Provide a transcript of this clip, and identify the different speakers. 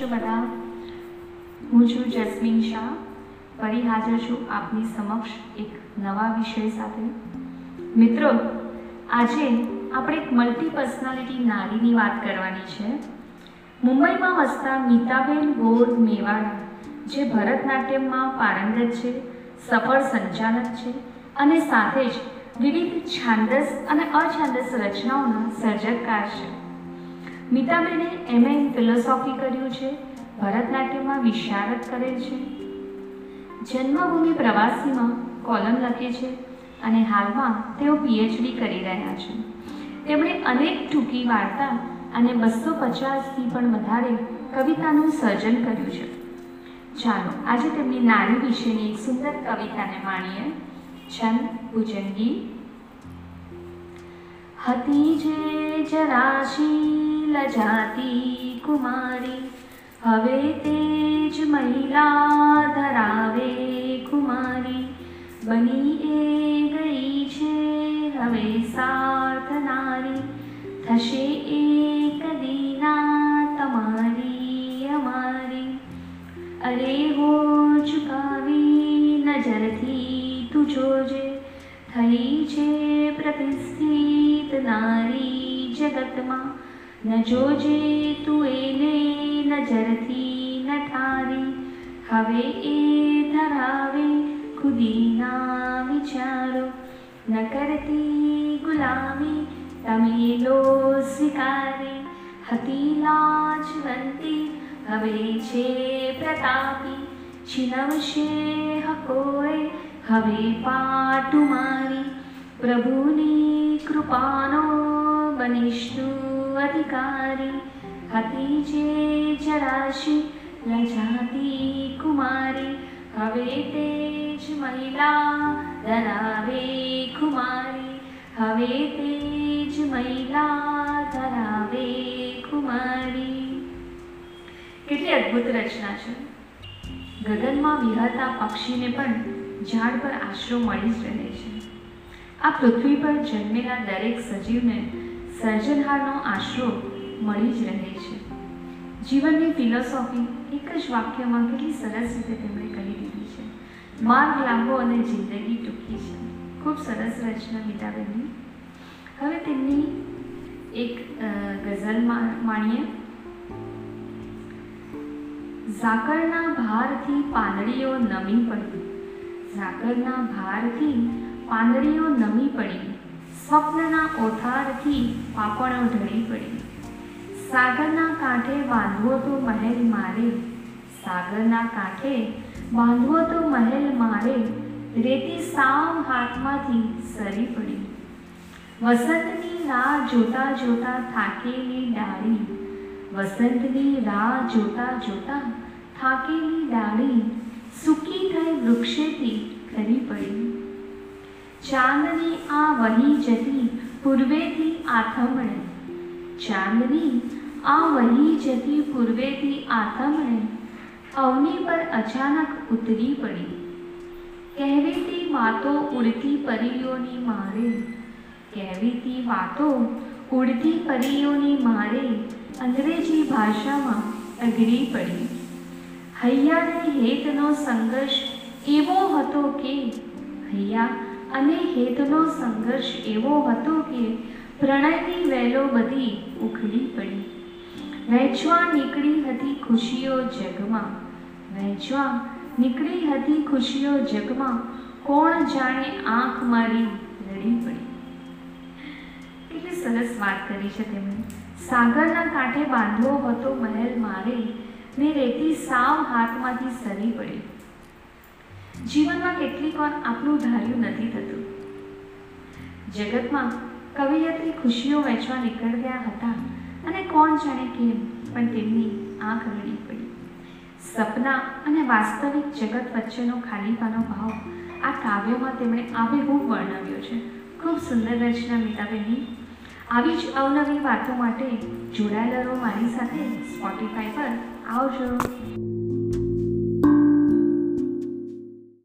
Speaker 1: છો બધા હું છું જસ્મીન શાહ. ફરી હાજર છું આપની સમક્ષ એક નવા વિષય સાથે. મિત્રો, આજે આપણે એક મલ્ટી પર્સનાલિટી નારીની વાત કરવાની છે. મુંબઈમાં વસતા મીતાબેન ગોર મેવાડા, જે ભરતનાટ્યમમાં પારંગત છે, સફળ સંચાલક છે અને સાથે જ વિવિધ છાંદસ અને અછાંદસ રચનાઓના સર્જકકાર છે. મીતાબેને એમએ ઇન ફિલોસોફી કર્યું છે ભરતનાટ્યમમાં વિશારદ કરેલ છે. જન્મભૂમિ પ્રવાસીમાં કોલમ લખે છે અને હાલમાં તેઓ પીએચડી કરી રહ્યા છે. તેમણે અનેક ટૂંકી વાર્તા અને બસો પચાસથી પણ વધારે કવિતાનું સર્જન કર્યું છે. ચાલો, આજે તેમની નાની વિશેની એક સુંદર કવિતાને માણીએ. છંદ ભુજંગી હતી જે જરાશીલ જાતી કુમારી. હવે તે જ મહિલા ધરાવે કુમારી. બની એ ગઈ છે હવે સાર્થ નારી. થશે એક દીના તમારી અમારી. અરે હો ચુકાવી નજરથી તું જોજે. થઈ છે પ્રતિષ્ઠિત જગતમાં ન જોજે તું એને નજરથી ન ઠારી હવે એ ધરાવે ખુદીના વિચારો ન કરતી ગુલામી તમે લો સ્વીકારી હતી લાજવંતી હવે છે પ્રતાપી છીનવશે હકોએ હવે પાટુ મારી પ્રભુની કૃપાનો બનીશ અધિકારી હતી જે જરાશી લજાતી કુમારી હવે તે જ મહિલા ધરાવે કુમારી હવે તે જ મહિલા ધરાવે કુમારી કેટલી અદ્ભુત રચના છે. ગગનમાં વિહરતા પક્ષીને પણ ઝાડ પર આશરો મળી જ રહે છે. આ પૃથ્વી પર જન્મેલા દરેક સજીવને સર્જનહારનો આશરો મળી જ રહે છે. જીવનની ફિલોસોફી એક જ વાક્યમાં કેટલી સરસ રીતે તેમણે કહી દીધી છે. માર્ગ લાંબો અને જિંદગી ટૂંકી છે. ખૂબ સરસ રચના મીતાબેનની હવે તેમની એક ગઝલ માણીએ. ઝાકળના ભારથી પાંદડીઓ નમી પડી. ઝાકળના ભારથી પાંદડીઓ નમી પડી. સ્વપ્નના ઓથારથી પાપણો ઢળી પડી. સાગરના કાંઠે બાંધવો તો મહેલ મારે. સાગરના કાંઠે બાંધવો તો મહેલ મારે. રેતી સાવ હાથમાંથી સરી પડી. વસંતની રાહ જોતા જોતા થાકેલી ડાળી. વસંતની રાહ જોતા જોતા થાકેલી ડાળી. સૂકી થઈ વૃક્ષેથી ખરી પડી. ચાંદની આ વહી જતી પૂર્વેથી આથમણે. ચાંદની આ વહી જતી પૂર્વેથી આથમણે. અવની પર અચાનક ઉતરી પડી. કહેવીતી વાતો ઉડતી પરીઓની મારે. કહેવીતી વાતો ઉડતી પરીઓની મારે અંગ્રેજી ભાષામાં અઘરી પડી. હૈયાને હેતનો સંઘર્ષ એવો હતો કે, હૈયા અને હેતનો સંઘર્ષ એવો હતો કે પ્રણયની વેલો બધી ઉખડી પડી. વહેંચવા નીકળી હતી ખુશીઓ જગમાં. વહેંચવા નીકળી હતી ખુશીઓ જગમાં. કોણ જાણે આંખ મારી રડી પડી. કેટલી સરસ વાત કરી છે તેમણે. સાગરના કાંઠે બાંધવો હતો મહેલ મારે. ને રેતી સાવ હાથમાંથી સરી પડી. જીવનમાં કેટલીક વાર આપણું ધાર્યું નથી થતું. જગતમાં કવિયત્રી ખુશીઓ વહેંચવા નીકળ્યા હતા અને કોણ જાણે કેમ પણ તેમની આંખ રડી પડી. સપના અને વાસ્તવિક જગત વચ્ચેનો ખાલીપાનો ભાવ આ કાવ્યમાં તેમણે આબેહૂબ વર્ણવ્યો છે. ખૂબ સુંદર રચના મીતાબેનની. આવી જ અવનવી વાતો માટે જોડાયેલા રહો મારી સાથે સ્પોટીફાઈ પર. આવજો